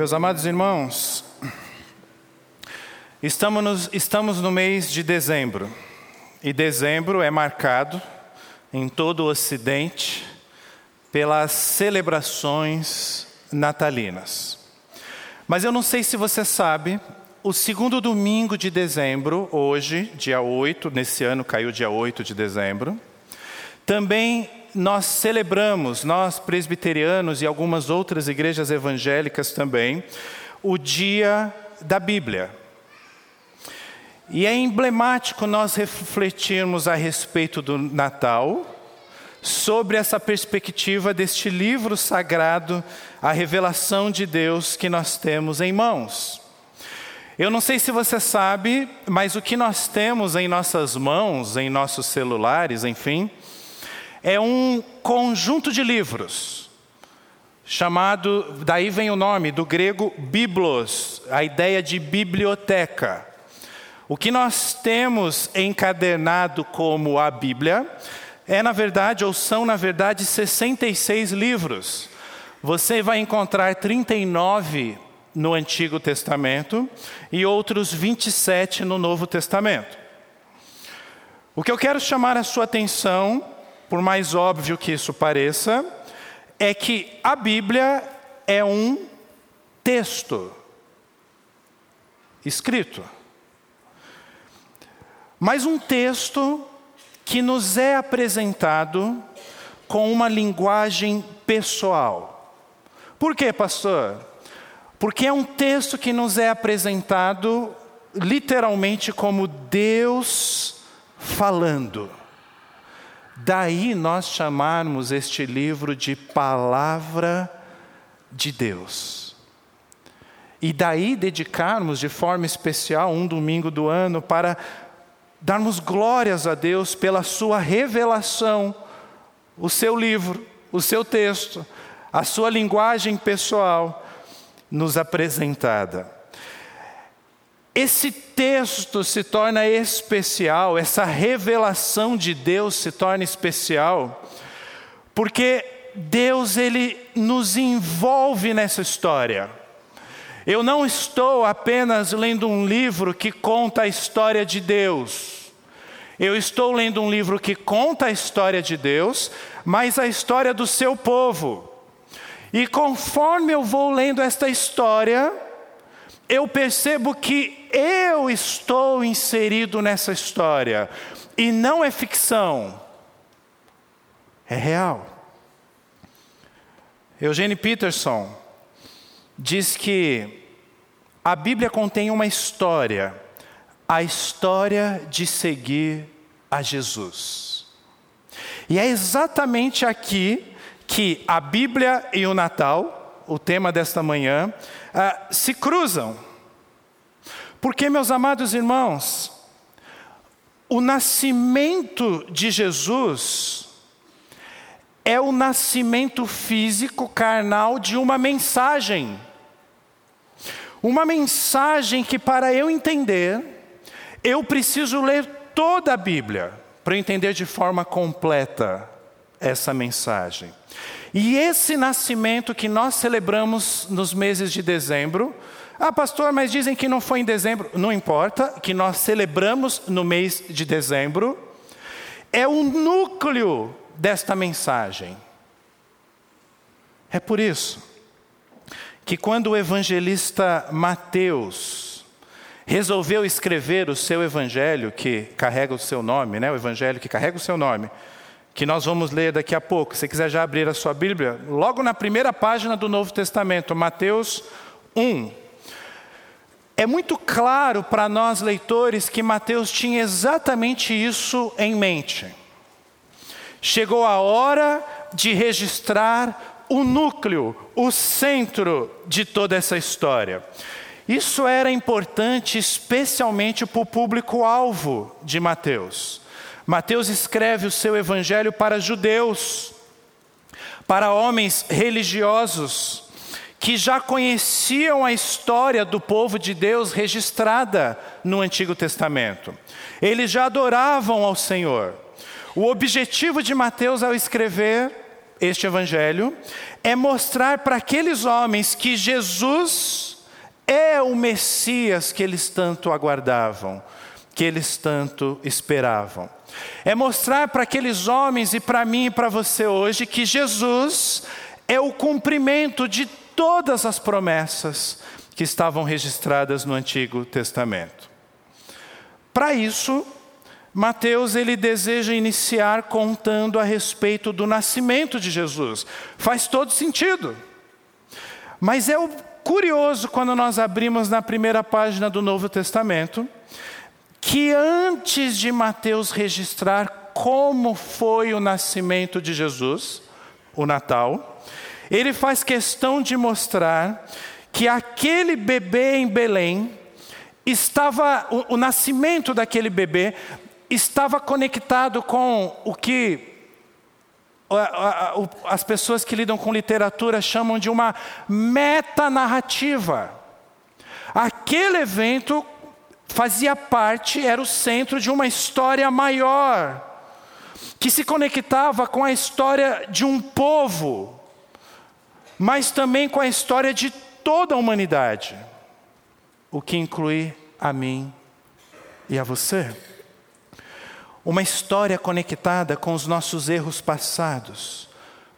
Meus amados irmãos, estamos, estamos no mês de dezembro, e dezembro é marcado em todo o Ocidente pelas celebrações natalinas. Mas eu não sei se você sabe, o segundo domingo de dezembro, hoje, dia 8, nesse ano caiu dia 8 de dezembro, também nós celebramos, nós presbiterianos e algumas outras igrejas evangélicas também, o dia da Bíblia. E é emblemático nós refletirmos a respeito do Natal, sobre essa perspectiva deste livro sagrado, a revelação de Deus que nós temos em mãos. Eu não sei se você sabe, mas o que nós temos em nossas mãos, em nossos celulares, enfim, é um conjunto de livros, chamado, daí vem o nome, do grego biblos, a ideia de biblioteca. O que nós temos encadernado como a Bíblia é, na verdade, ou são, na verdade, 66 livros. Você vai encontrar 39 no Antigo Testamento e outros 27 no Novo Testamento. O que eu quero chamar a sua atenção por mais óbvio que isso pareça, é que a Bíblia é um texto escrito. Mas um texto que nos é apresentado com uma linguagem pessoal. Por quê, pastor? Porque é um texto que nos é apresentado literalmente como Deus falando. Daí nós chamarmos este livro de Palavra de Deus. E daí dedicarmos de forma especial um domingo do ano para darmos glórias a Deus pela sua revelação, o seu livro, o seu texto, a sua linguagem pessoal nos apresentada. Esse texto se torna especial, essa revelação de Deus se torna especial, porque Deus ele nos envolve nessa história. Eu não estou apenas lendo um livro que conta a história de Deus. Eu estou lendo um livro que conta a história de Deus, mas a história do seu povo. E conforme eu vou lendo esta história, eu percebo que eu estou inserido nessa história. E não é ficção, é real. Eugene Peterson diz que a Bíblia contém uma história, a história de seguir a Jesus. E é exatamente aqui que a Bíblia e o Natal o tema desta manhã, uh, se cruzam. Porque, meus amados irmãos, o nascimento de Jesus é o nascimento físico, carnal, de uma mensagem. Uma mensagem que, para eu entender, eu preciso ler toda a Bíblia para entender de forma completa essa mensagem. E esse nascimento que nós celebramos nos meses de dezembro, ah, pastor, mas dizem que não foi em dezembro. Não importa, que nós celebramos no mês de dezembro, é o núcleo desta mensagem. É por isso que quando o evangelista Mateus resolveu escrever o seu evangelho, que carrega o seu nome, né? o evangelho que carrega o seu nome, que nós vamos ler daqui a pouco. Se quiser já abrir a sua Bíblia, logo na primeira página do Novo Testamento, Mateus 1. É muito claro para nós leitores que Mateus tinha exatamente isso em mente. Chegou a hora de registrar o núcleo, o centro de toda essa história. Isso era importante especialmente para o público-alvo de Mateus. Mateus escreve o seu evangelho para judeus, para homens religiosos, que já conheciam a história do povo de Deus registrada no Antigo Testamento. Eles já adoravam ao Senhor. O objetivo de Mateus ao escrever este evangelho é mostrar para aqueles homens que Jesus é o Messias que eles tanto aguardavam, que eles tanto esperavam. É mostrar para aqueles homens e para mim e para você hoje que Jesus é o cumprimento de todas as promessas que estavam registradas no Antigo Testamento. Para isso, Mateus ele deseja iniciar contando a respeito do nascimento de Jesus. Faz todo sentido. Mas é curioso quando nós abrimos na primeira página do Novo Testamento, que antes de Mateus registrar como foi o nascimento de Jesus, o Natal, ele faz questão de mostrar que aquele bebê em Belém estava o, o nascimento daquele bebê estava conectado com o que as pessoas que lidam com literatura chamam de uma metanarrativa. Aquele evento fazia parte, era o centro de uma história maior, que se conectava com a história de um povo, mas também com a história de toda a humanidade, o que inclui a mim e a você. Uma história conectada com os nossos erros passados,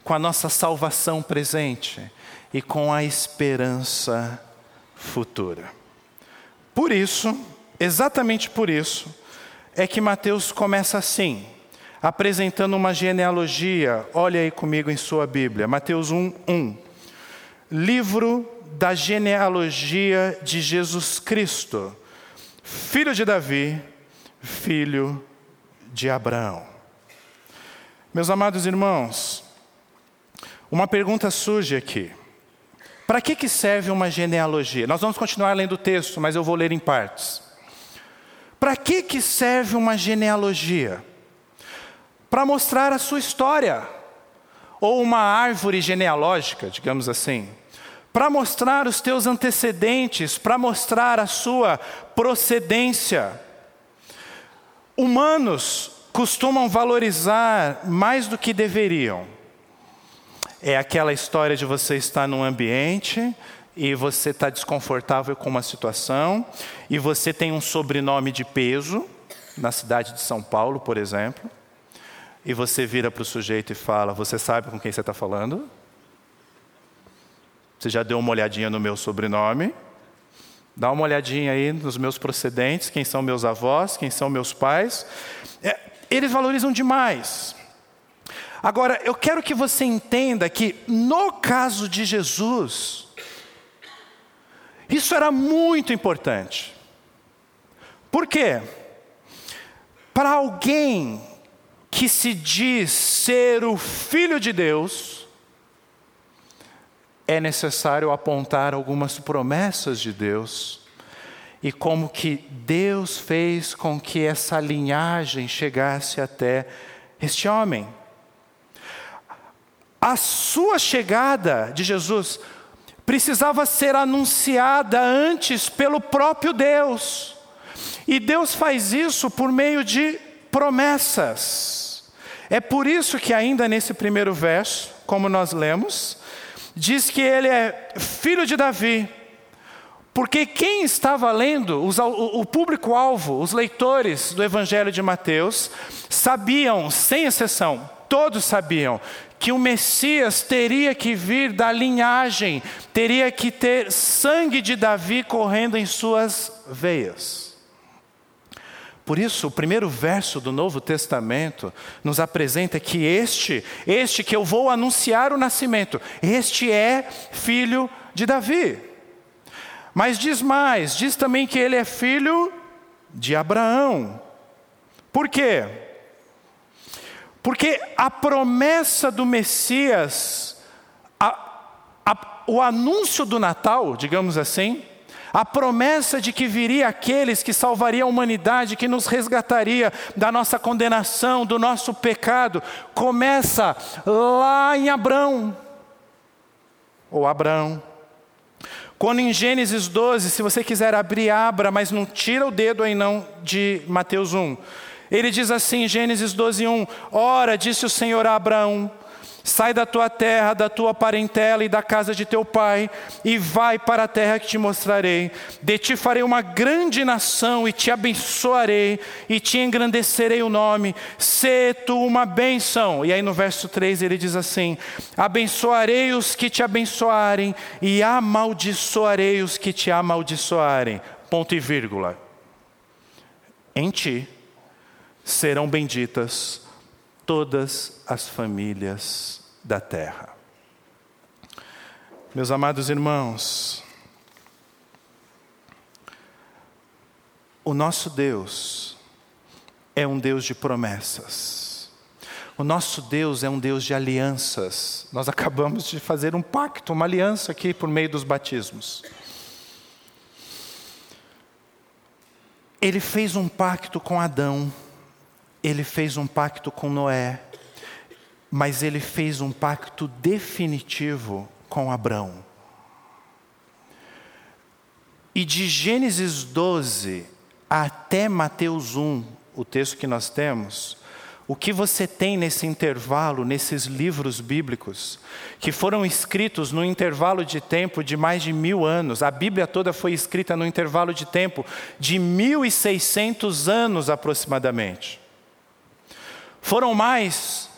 com a nossa salvação presente e com a esperança futura. Por isso, exatamente por isso, é que Mateus começa assim, apresentando uma genealogia. Olha aí comigo em sua Bíblia, Mateus 1, 1. Livro da genealogia de Jesus Cristo, filho de Davi, filho de Abraão. Meus amados irmãos, uma pergunta surge aqui. Para que, que serve uma genealogia? Nós vamos continuar lendo o texto, mas eu vou ler em partes. Para que, que serve uma genealogia? Para mostrar a sua história, ou uma árvore genealógica, digamos assim. Para mostrar os teus antecedentes, para mostrar a sua procedência. Humanos costumam valorizar mais do que deveriam. É aquela história de você estar num ambiente e você está desconfortável com uma situação e você tem um sobrenome de peso, na cidade de São Paulo, por exemplo, e você vira para o sujeito e fala: Você sabe com quem você está falando? Você já deu uma olhadinha no meu sobrenome? Dá uma olhadinha aí nos meus procedentes, quem são meus avós, quem são meus pais. É, eles valorizam demais. Agora, eu quero que você entenda que, no caso de Jesus, isso era muito importante. Por quê? Para alguém que se diz ser o Filho de Deus, é necessário apontar algumas promessas de Deus e como que Deus fez com que essa linhagem chegasse até este homem. A sua chegada de Jesus precisava ser anunciada antes pelo próprio Deus. E Deus faz isso por meio de promessas. É por isso que, ainda nesse primeiro verso, como nós lemos, diz que ele é filho de Davi. Porque quem estava lendo, o público-alvo, os leitores do Evangelho de Mateus, sabiam, sem exceção, todos sabiam, que o Messias teria que vir da linhagem, teria que ter sangue de Davi correndo em suas veias. Por isso, o primeiro verso do Novo Testamento nos apresenta que este, este que eu vou anunciar o nascimento, este é filho de Davi. Mas diz mais, diz também que ele é filho de Abraão. Por quê? Porque a promessa do Messias, a, a, o anúncio do Natal, digamos assim, a promessa de que viria aqueles que salvaria a humanidade, que nos resgataria da nossa condenação, do nosso pecado, começa lá em Abrão. Ou Abraão. Quando em Gênesis 12, se você quiser abrir, abra, mas não tira o dedo aí não de Mateus 1. Ele diz assim, Gênesis 12, 1: Ora, disse o Senhor a Abraão: Sai da tua terra, da tua parentela e da casa de teu pai, e vai para a terra que te mostrarei. De ti farei uma grande nação, e te abençoarei, e te engrandecerei o nome. Sê tu uma bênção. E aí no verso 3 ele diz assim: Abençoarei os que te abençoarem, e amaldiçoarei os que te amaldiçoarem. Ponto e vírgula. Em ti serão benditas todas as famílias da terra. Meus amados irmãos, o nosso Deus é um Deus de promessas. O nosso Deus é um Deus de alianças. Nós acabamos de fazer um pacto, uma aliança aqui por meio dos batismos. Ele fez um pacto com Adão ele fez um pacto com Noé, mas ele fez um pacto definitivo com Abraão. E de Gênesis 12 até Mateus 1, o texto que nós temos, o que você tem nesse intervalo, nesses livros bíblicos, que foram escritos no intervalo de tempo de mais de mil anos, a Bíblia toda foi escrita no intervalo de tempo de 1.600 anos aproximadamente. Foram mais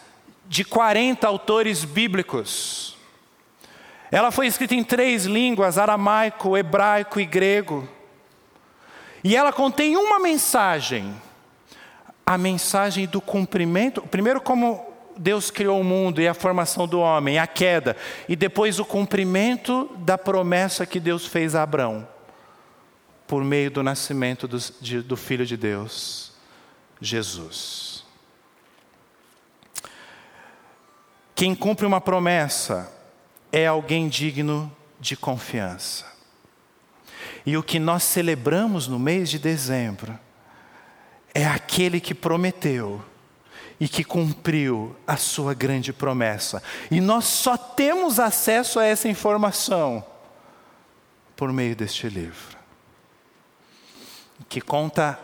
de 40 autores bíblicos. Ela foi escrita em três línguas: aramaico, hebraico e grego. E ela contém uma mensagem. A mensagem do cumprimento, primeiro como Deus criou o mundo e a formação do homem, a queda, e depois o cumprimento da promessa que Deus fez a Abraão, por meio do nascimento do, de, do Filho de Deus, Jesus. Quem cumpre uma promessa é alguém digno de confiança. E o que nós celebramos no mês de dezembro é aquele que prometeu e que cumpriu a sua grande promessa. E nós só temos acesso a essa informação por meio deste livro, que conta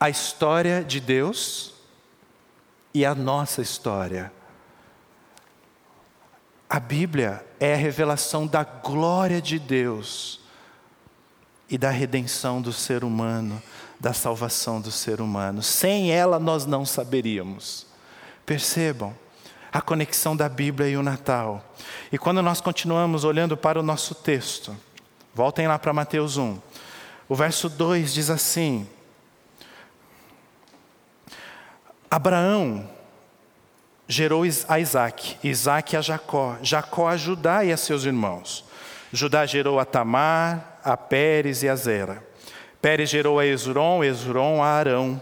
a história de Deus e a nossa história a Bíblia é a revelação da glória de Deus e da redenção do ser humano, da salvação do ser humano. Sem ela nós não saberíamos. Percebam a conexão da Bíblia e o Natal. E quando nós continuamos olhando para o nosso texto, voltem lá para Mateus 1. O verso 2 diz assim: Abraão gerou a Isaac, Isaac a Jacó, Jacó a Judá e a seus irmãos. Judá gerou a Tamar, a Pérez e a Zera. Pérez gerou a Esron, Esron a Arão.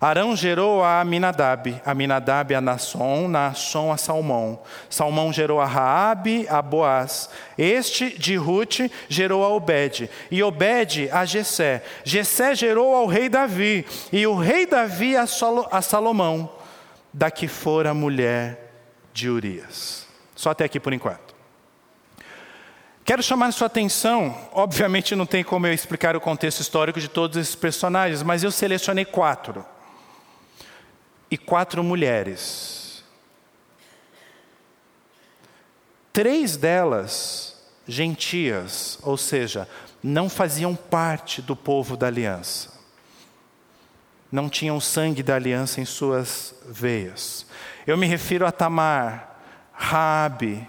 Arão gerou a Aminadab, Aminadab a Nasson, Nasson a Salmão. Salmão gerou a Raabe, a Boaz. Este de Ruth gerou a Obed, e Obed a Jessé. Jessé gerou ao rei Davi, e o rei Davi a Salomão da que for a mulher de Urias. Só até aqui por enquanto. Quero chamar sua atenção, obviamente não tem como eu explicar o contexto histórico de todos esses personagens, mas eu selecionei quatro. E quatro mulheres. Três delas gentias, ou seja, não faziam parte do povo da aliança não tinham sangue da aliança em suas veias. Eu me refiro a Tamar, Rabi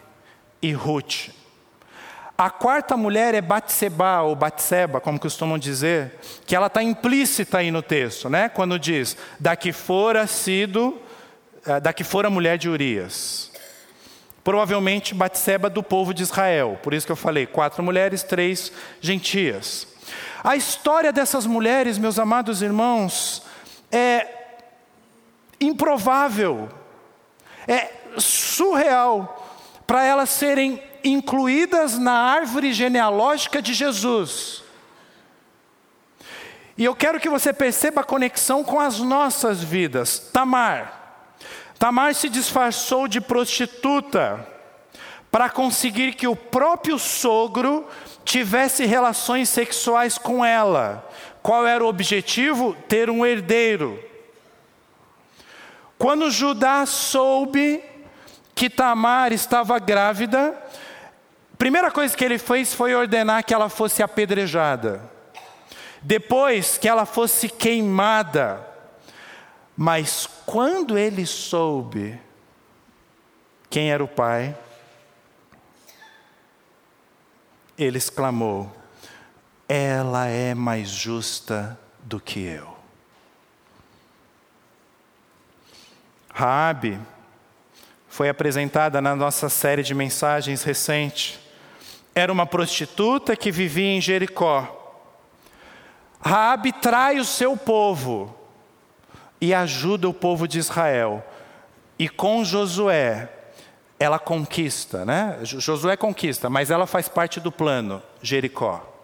e Ruth. A quarta mulher é Batseba, ou Batseba, como costumam dizer, que ela está implícita aí no texto, né? quando diz, da que fora sido, eh, da que fora mulher de Urias. Provavelmente Batseba do povo de Israel, por isso que eu falei, quatro mulheres, três gentias. A história dessas mulheres, meus amados irmãos, é improvável, é surreal para elas serem incluídas na árvore genealógica de Jesus. E eu quero que você perceba a conexão com as nossas vidas. Tamar. Tamar se disfarçou de prostituta para conseguir que o próprio sogro tivesse relações sexuais com ela. Qual era o objetivo? Ter um herdeiro. Quando Judá soube que Tamar estava grávida, primeira coisa que ele fez foi ordenar que ela fosse apedrejada. Depois que ela fosse queimada. Mas quando ele soube quem era o pai, ele exclamou: Ela é mais justa do que eu. Raabe foi apresentada na nossa série de mensagens recente. Era uma prostituta que vivia em Jericó. Raabe trai o seu povo e ajuda o povo de Israel. E com Josué, ela conquista, né? Josué conquista, mas ela faz parte do plano, Jericó.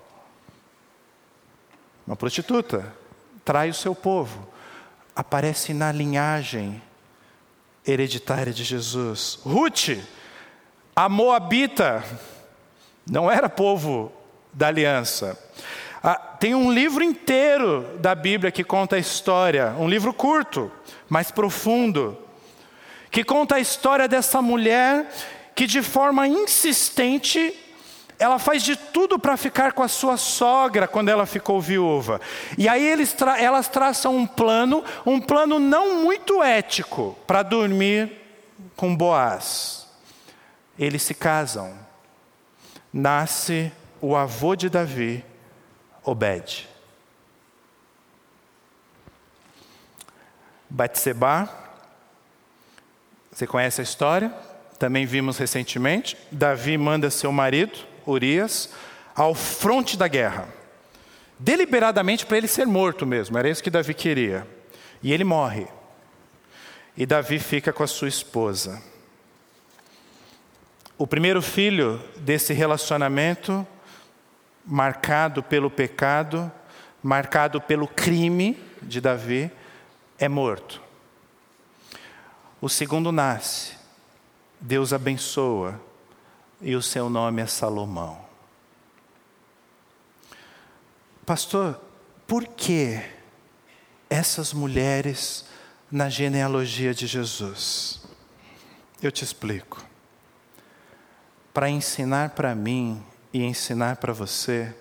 Uma prostituta trai o seu povo, aparece na linhagem hereditária de Jesus. Ruth, a Moabita, não era povo da aliança. Ah, tem um livro inteiro da Bíblia que conta a história, um livro curto, mas profundo, que conta a história dessa mulher que de forma insistente ela faz de tudo para ficar com a sua sogra quando ela ficou viúva. E aí eles tra elas traçam um plano, um plano não muito ético, para dormir com Boaz. Eles se casam. Nasce o avô de Davi, Obed. Batseba, você conhece a história? Também vimos recentemente. Davi manda seu marido, Urias ao fronte da guerra, deliberadamente para ele ser morto mesmo, era isso que Davi queria. E ele morre. E Davi fica com a sua esposa. O primeiro filho desse relacionamento, marcado pelo pecado, marcado pelo crime de Davi, é morto. O segundo nasce, Deus abençoa, e o seu nome é Salomão. Pastor, por que essas mulheres na genealogia de Jesus? Eu te explico. Para ensinar para mim e ensinar para você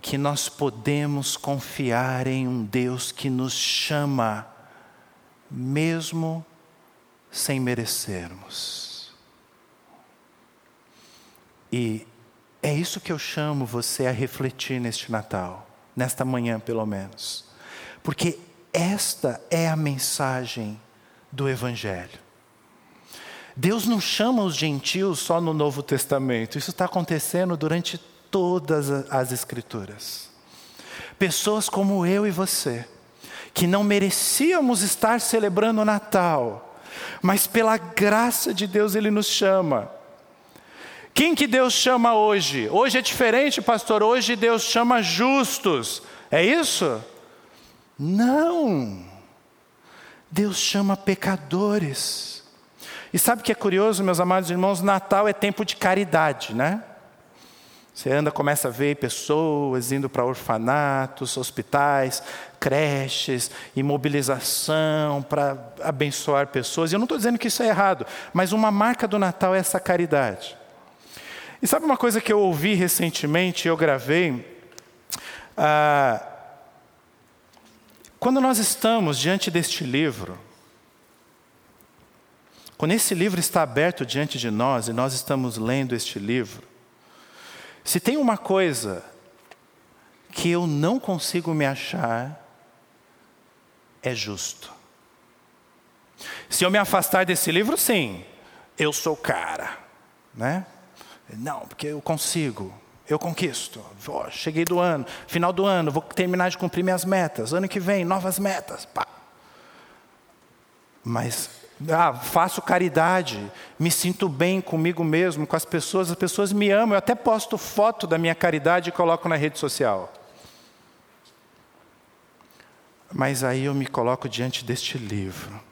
que nós podemos confiar em um Deus que nos chama, mesmo sem merecermos. E é isso que eu chamo você a refletir neste Natal, nesta manhã pelo menos. Porque esta é a mensagem do Evangelho. Deus não chama os gentios só no Novo Testamento, isso está acontecendo durante todas as Escrituras. Pessoas como eu e você, que não merecíamos estar celebrando o Natal, mas pela graça de Deus Ele nos chama quem que Deus chama hoje? Hoje é diferente, pastor. Hoje Deus chama justos. É isso? Não. Deus chama pecadores. E sabe o que é curioso, meus amados irmãos? Natal é tempo de caridade, né? Você anda, começa a ver pessoas indo para orfanatos, hospitais, creches, imobilização para abençoar pessoas. E eu não estou dizendo que isso é errado, mas uma marca do Natal é essa caridade. E sabe uma coisa que eu ouvi recentemente, eu gravei? Ah, quando nós estamos diante deste livro, quando esse livro está aberto diante de nós e nós estamos lendo este livro, se tem uma coisa que eu não consigo me achar, é justo. Se eu me afastar desse livro, sim, eu sou cara, né? Não, porque eu consigo, eu conquisto. Oh, cheguei do ano, final do ano, vou terminar de cumprir minhas metas. Ano que vem, novas metas. Pá. Mas ah, faço caridade, me sinto bem comigo mesmo, com as pessoas, as pessoas me amam. Eu até posto foto da minha caridade e coloco na rede social. Mas aí eu me coloco diante deste livro.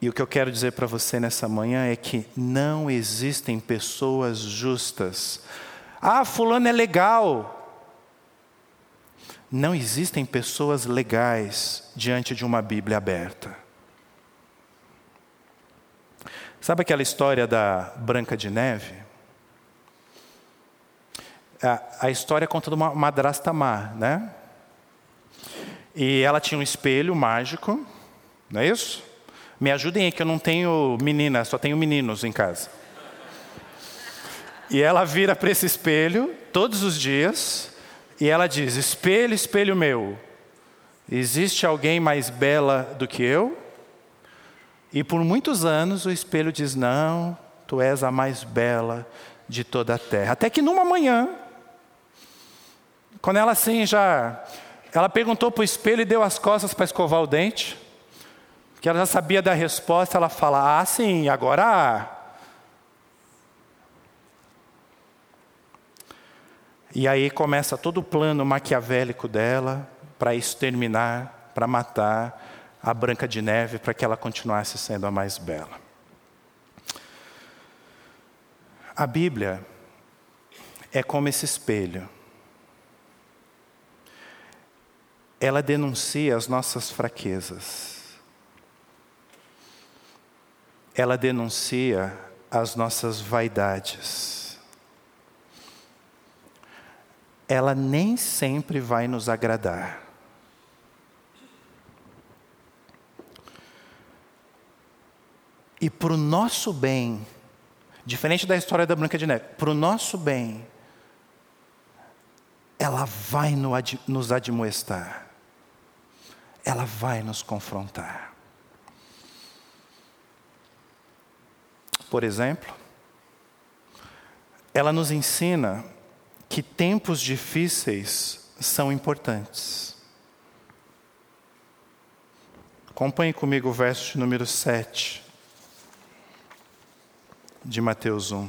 E o que eu quero dizer para você nessa manhã é que não existem pessoas justas. Ah, Fulano é legal. Não existem pessoas legais diante de uma Bíblia aberta. Sabe aquela história da Branca de Neve? A, a história conta de uma madrasta má, né? E ela tinha um espelho mágico, não é isso? Me ajudem aí que eu não tenho menina, só tenho meninos em casa. E ela vira para esse espelho todos os dias e ela diz: Espelho, espelho meu, existe alguém mais bela do que eu? E por muitos anos o espelho diz: Não, tu és a mais bela de toda a terra. Até que numa manhã, quando ela assim já. Ela perguntou para o espelho e deu as costas para escovar o dente, que ela já sabia da resposta, ela fala: Ah, sim, agora. E aí começa todo o plano maquiavélico dela para exterminar, para matar a Branca de Neve para que ela continuasse sendo a mais bela. A Bíblia é como esse espelho. Ela denuncia as nossas fraquezas. Ela denuncia as nossas vaidades. Ela nem sempre vai nos agradar. E para o nosso bem, diferente da história da Branca de Neve, para o nosso bem, ela vai nos admoestar, ela vai nos confrontar. Por exemplo, ela nos ensina que tempos difíceis são importantes. Acompanhe comigo o verso número 7 de Mateus 1.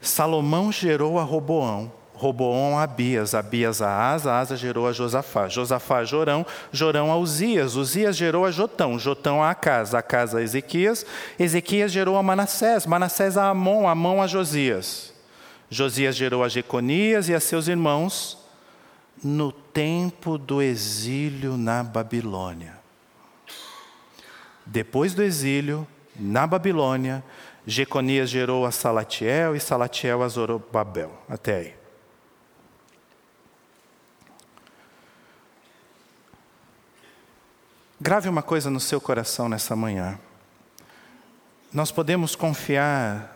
Salomão gerou a Roboão, Roboão a Abias, Abias a Asa, Asa gerou a Josafá, Josafá a Jorão, Jorão a Uzias, Uzias gerou a Jotão, Jotão a Acas, Acas a Ezequias, Ezequias gerou a Manassés, Manassés a Amon, Amon a Josias. Josias gerou a Jeconias e a seus irmãos no tempo do exílio na Babilônia. Depois do exílio, na Babilônia, Jeconias gerou a Salatiel e Salatiel a Zorobabel. Até aí. Grave uma coisa no seu coração nessa manhã. Nós podemos confiar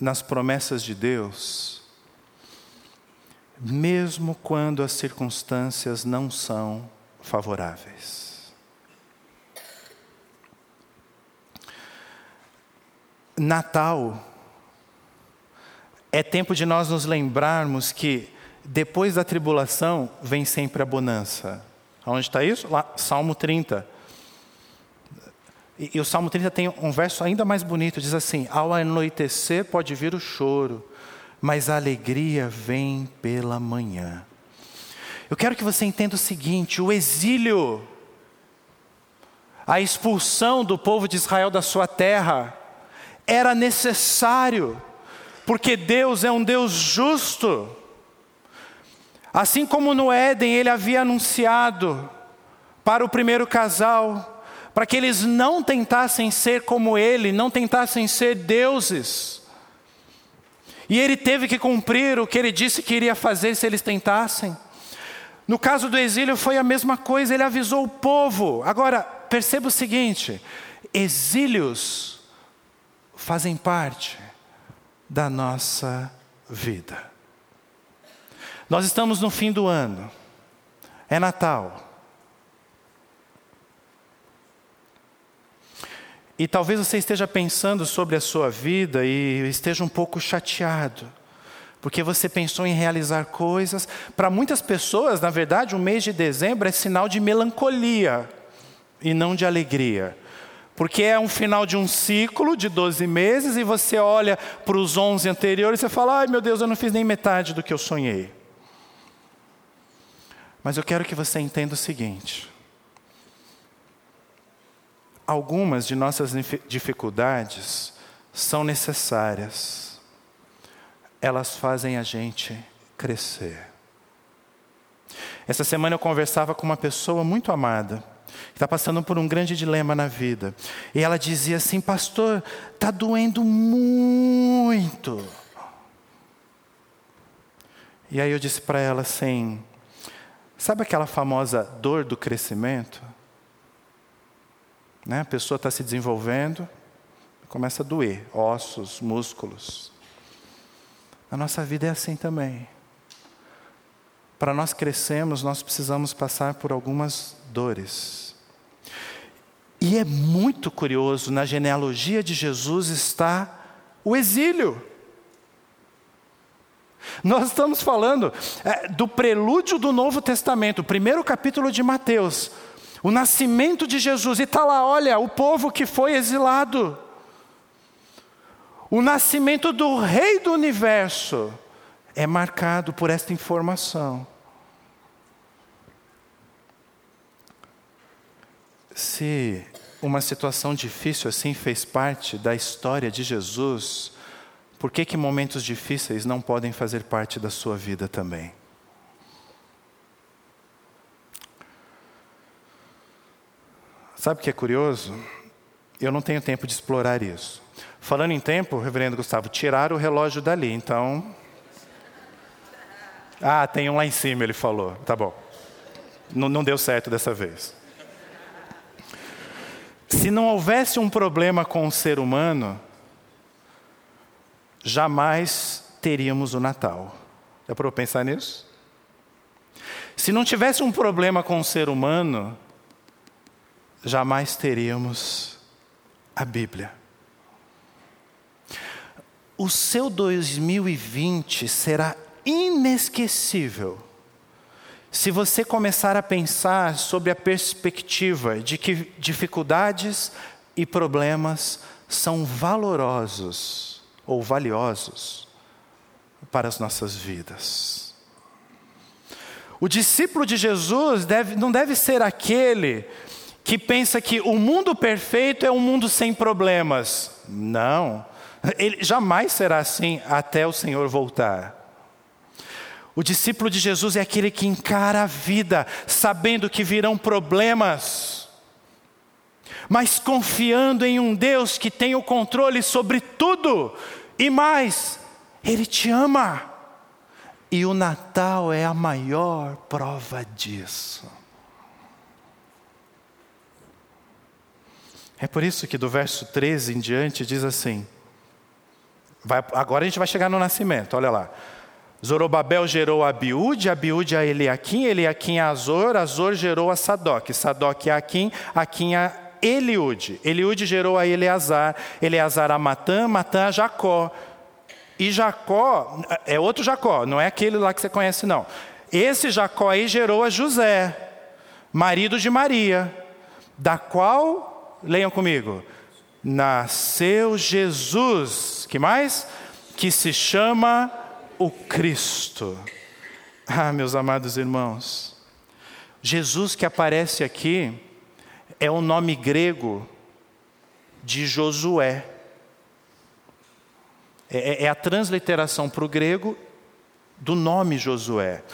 nas promessas de Deus, mesmo quando as circunstâncias não são favoráveis. Natal é tempo de nós nos lembrarmos que depois da tribulação vem sempre a bonança. Onde está isso? Lá, Salmo 30. E, e, o Salmo 30 tem um verso ainda mais bonito, diz assim: Ao anoitecer pode vir o choro, mas a alegria vem pela manhã. Eu quero que você entenda o seguinte: o exílio, a expulsão do povo de Israel da sua terra, era necessário, porque Deus é um Deus justo. Assim como no Éden ele havia anunciado para o primeiro casal, para que eles não tentassem ser como ele, não tentassem ser deuses. E ele teve que cumprir o que ele disse que iria fazer se eles tentassem. No caso do exílio foi a mesma coisa, ele avisou o povo. Agora, perceba o seguinte: exílios fazem parte da nossa vida. Nós estamos no fim do ano, é Natal. E talvez você esteja pensando sobre a sua vida e esteja um pouco chateado, porque você pensou em realizar coisas. Para muitas pessoas, na verdade, o mês de dezembro é sinal de melancolia e não de alegria. Porque é um final de um ciclo de 12 meses e você olha para os 11 anteriores e fala: ai meu Deus, eu não fiz nem metade do que eu sonhei. Mas eu quero que você entenda o seguinte: algumas de nossas dificuldades são necessárias, elas fazem a gente crescer. Essa semana eu conversava com uma pessoa muito amada está passando por um grande dilema na vida. E ela dizia assim: Pastor, está doendo muito. E aí eu disse para ela assim: Sabe aquela famosa dor do crescimento? Né? A pessoa está se desenvolvendo, começa a doer ossos, músculos. A nossa vida é assim também. Para nós crescermos, nós precisamos passar por algumas dores. E é muito curioso, na genealogia de Jesus está o exílio. Nós estamos falando é, do prelúdio do Novo Testamento, o primeiro capítulo de Mateus, o nascimento de Jesus, e está lá, olha, o povo que foi exilado, o nascimento do Rei do universo é marcado por esta informação. Se uma situação difícil assim fez parte da história de Jesus, por que, que momentos difíceis não podem fazer parte da sua vida também? Sabe o que é curioso? Eu não tenho tempo de explorar isso. Falando em tempo, reverendo Gustavo, tiraram o relógio dali, então. Ah, tem um lá em cima, ele falou. Tá bom. Não deu certo dessa vez. Se não houvesse um problema com o ser humano, jamais teríamos o Natal. Já parou pensar nisso? Se não tivesse um problema com o ser humano, jamais teríamos a Bíblia. O seu 2020 será inesquecível se você começar a pensar sobre a perspectiva de que dificuldades e problemas são valorosos ou valiosos para as nossas vidas. O discípulo de Jesus deve, não deve ser aquele que pensa que o mundo perfeito é um mundo sem problemas. Não, ele jamais será assim até o Senhor voltar. O discípulo de Jesus é aquele que encara a vida sabendo que virão problemas, mas confiando em um Deus que tem o controle sobre tudo e mais, Ele te ama. E o Natal é a maior prova disso. É por isso que do verso 13 em diante diz assim: vai, agora a gente vai chegar no nascimento, olha lá. Zorobabel gerou a Abiúde, Abiúde a Eliakim, Eliakim a Azor, Azor gerou a Sadoc, Sadoc a Aquim, Aquim a Eliúde. Eliúde gerou a Eleazar, Eleazar a Matã, Matã a Jacó. E Jacó, é outro Jacó, não é aquele lá que você conhece não. Esse Jacó aí gerou a José, marido de Maria, da qual, leiam comigo, nasceu Jesus, que mais? Que se chama o Cristo. Ah, meus amados irmãos, Jesus que aparece aqui é o nome grego de Josué. É, é a transliteração para o grego do nome Josué.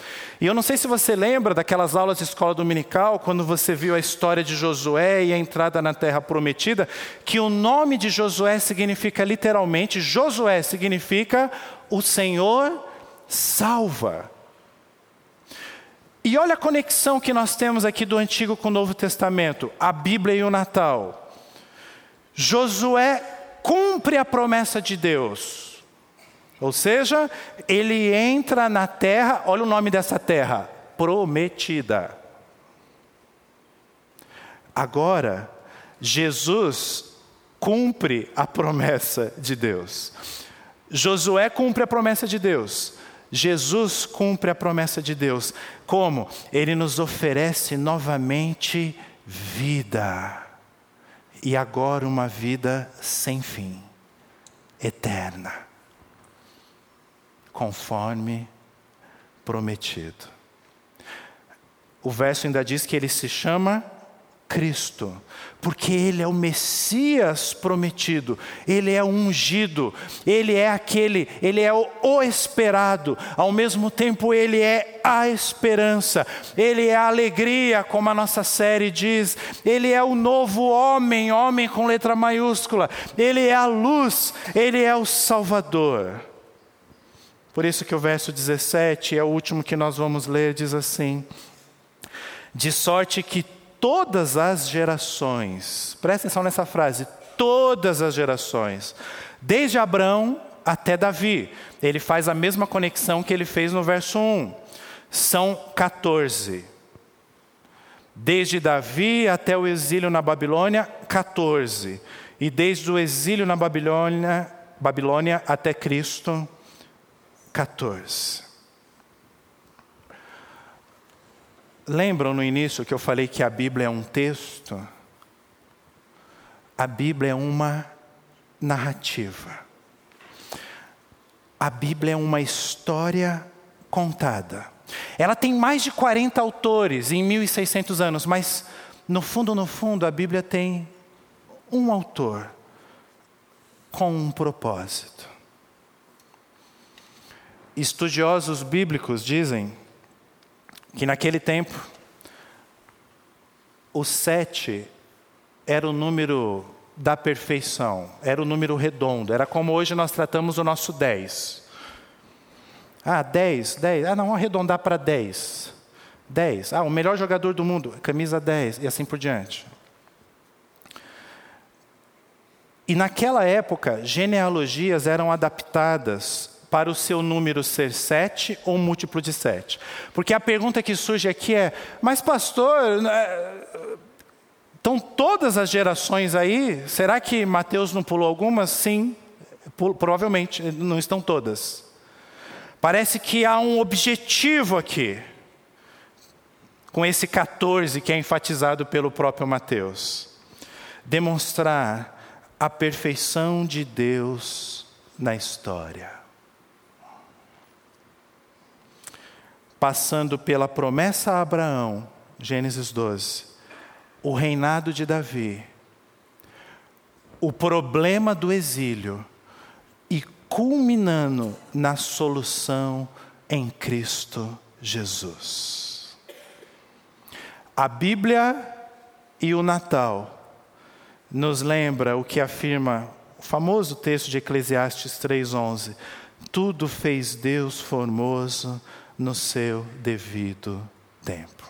E eu não sei se você lembra daquelas aulas de escola dominical, quando você viu a história de Josué e a entrada na terra prometida, que o nome de Josué significa literalmente, Josué significa o Senhor salva. E olha a conexão que nós temos aqui do Antigo com o Novo Testamento, a Bíblia e o Natal. Josué cumpre a promessa de Deus. Ou seja, ele entra na terra, olha o nome dessa terra, prometida. Agora, Jesus cumpre a promessa de Deus. Josué cumpre a promessa de Deus. Jesus cumpre a promessa de Deus. Como? Ele nos oferece novamente vida. E agora uma vida sem fim, eterna. Conforme prometido. O verso ainda diz que ele se chama Cristo, porque Ele é o Messias prometido, Ele é o ungido, Ele é aquele, Ele é o, o, esperado, ao mesmo tempo Ele é a esperança, Ele é a alegria, como a nossa série diz, Ele é o novo homem, homem com letra maiúscula, Ele é a luz, Ele é o Salvador. Por isso que o verso 17 é o último que nós vamos ler, diz assim: De sorte que todas as gerações, presta atenção nessa frase, todas as gerações, desde Abraão até Davi, ele faz a mesma conexão que ele fez no verso 1, são 14. Desde Davi até o exílio na Babilônia, 14. E desde o exílio na Babilônia, Babilônia até Cristo, 14. Lembram no início que eu falei que a Bíblia é um texto? A Bíblia é uma narrativa. A Bíblia é uma história contada. Ela tem mais de 40 autores em 1600 anos, mas no fundo, no fundo, a Bíblia tem um autor com um propósito. Estudiosos bíblicos dizem que naquele tempo o sete era o número da perfeição, era o número redondo, era como hoje nós tratamos o nosso dez. Ah, dez, dez, ah não, vamos arredondar para dez. Dez, ah, o melhor jogador do mundo, camisa dez, e assim por diante. E naquela época, genealogias eram adaptadas para o seu número ser sete ou múltiplo de sete. Porque a pergunta que surge aqui é: mas pastor, né, estão todas as gerações aí? Será que Mateus não pulou algumas? Sim, provavelmente, não estão todas. Parece que há um objetivo aqui, com esse 14 que é enfatizado pelo próprio Mateus: demonstrar a perfeição de Deus na história. Passando pela promessa a Abraão, Gênesis 12, o reinado de Davi, o problema do exílio e culminando na solução em Cristo Jesus. A Bíblia e o Natal nos lembra o que afirma o famoso texto de Eclesiastes 3:11. Tudo fez Deus formoso no seu devido tempo.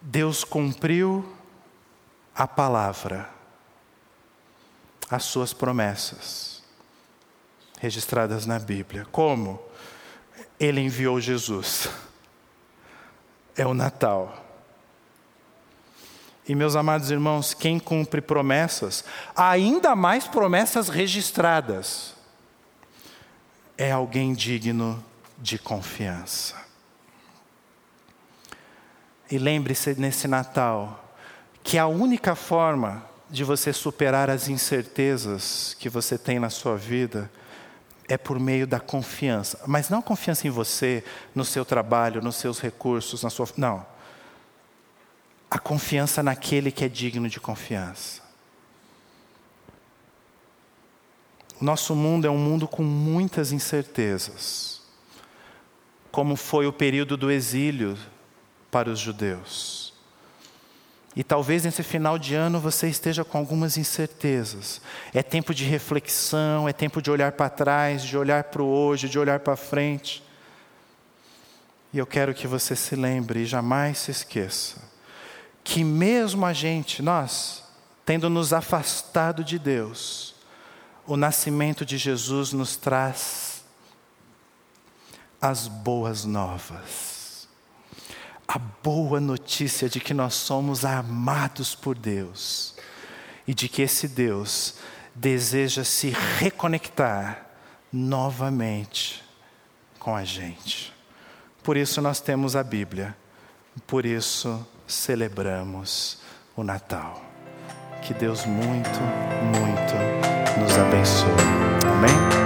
Deus cumpriu a palavra, as suas promessas, registradas na Bíblia. Como? Ele enviou Jesus. É o Natal. E meus amados irmãos, quem cumpre promessas, ainda mais promessas registradas, é alguém digno de confiança. E lembre-se nesse Natal que a única forma de você superar as incertezas que você tem na sua vida é por meio da confiança, mas não confiança em você, no seu trabalho, nos seus recursos, na sua não. A confiança naquele que é digno de confiança. O nosso mundo é um mundo com muitas incertezas, como foi o período do exílio para os judeus. E talvez nesse final de ano você esteja com algumas incertezas. É tempo de reflexão, é tempo de olhar para trás, de olhar para o hoje, de olhar para frente. E eu quero que você se lembre e jamais se esqueça que mesmo a gente, nós, tendo nos afastado de Deus, o nascimento de Jesus nos traz as boas novas. A boa notícia de que nós somos amados por Deus e de que esse Deus deseja se reconectar novamente com a gente. Por isso nós temos a Bíblia, por isso celebramos o Natal. Que Deus muito, muito nos abençoe. Amém?